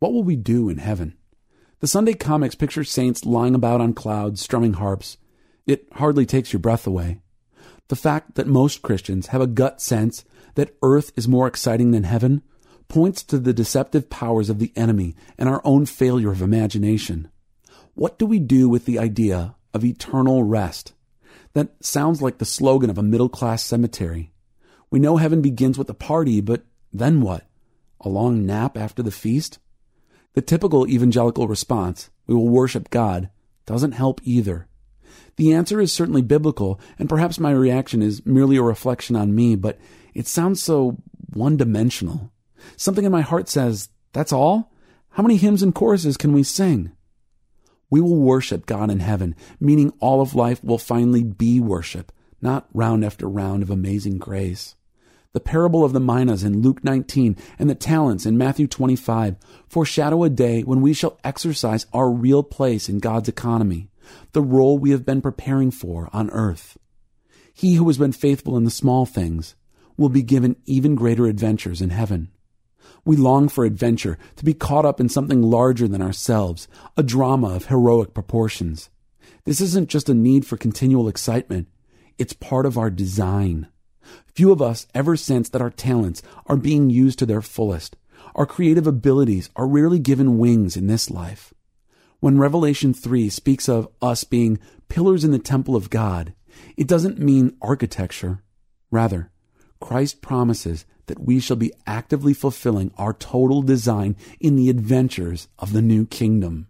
What will we do in heaven? The Sunday comics picture saints lying about on clouds, strumming harps. It hardly takes your breath away. The fact that most Christians have a gut sense that earth is more exciting than heaven points to the deceptive powers of the enemy and our own failure of imagination. What do we do with the idea of eternal rest? That sounds like the slogan of a middle class cemetery. We know heaven begins with a party, but then what? A long nap after the feast? The typical evangelical response, we will worship God, doesn't help either. The answer is certainly biblical, and perhaps my reaction is merely a reflection on me, but it sounds so one dimensional. Something in my heart says, That's all? How many hymns and choruses can we sing? We will worship God in heaven, meaning all of life will finally be worship, not round after round of amazing grace. The parable of the minas in Luke 19 and the talents in Matthew 25 foreshadow a day when we shall exercise our real place in God's economy, the role we have been preparing for on earth. He who has been faithful in the small things will be given even greater adventures in heaven. We long for adventure, to be caught up in something larger than ourselves, a drama of heroic proportions. This isn't just a need for continual excitement. It's part of our design. Few of us ever sense that our talents are being used to their fullest. Our creative abilities are rarely given wings in this life. When Revelation 3 speaks of us being pillars in the temple of God, it doesn't mean architecture. Rather, Christ promises that we shall be actively fulfilling our total design in the adventures of the new kingdom.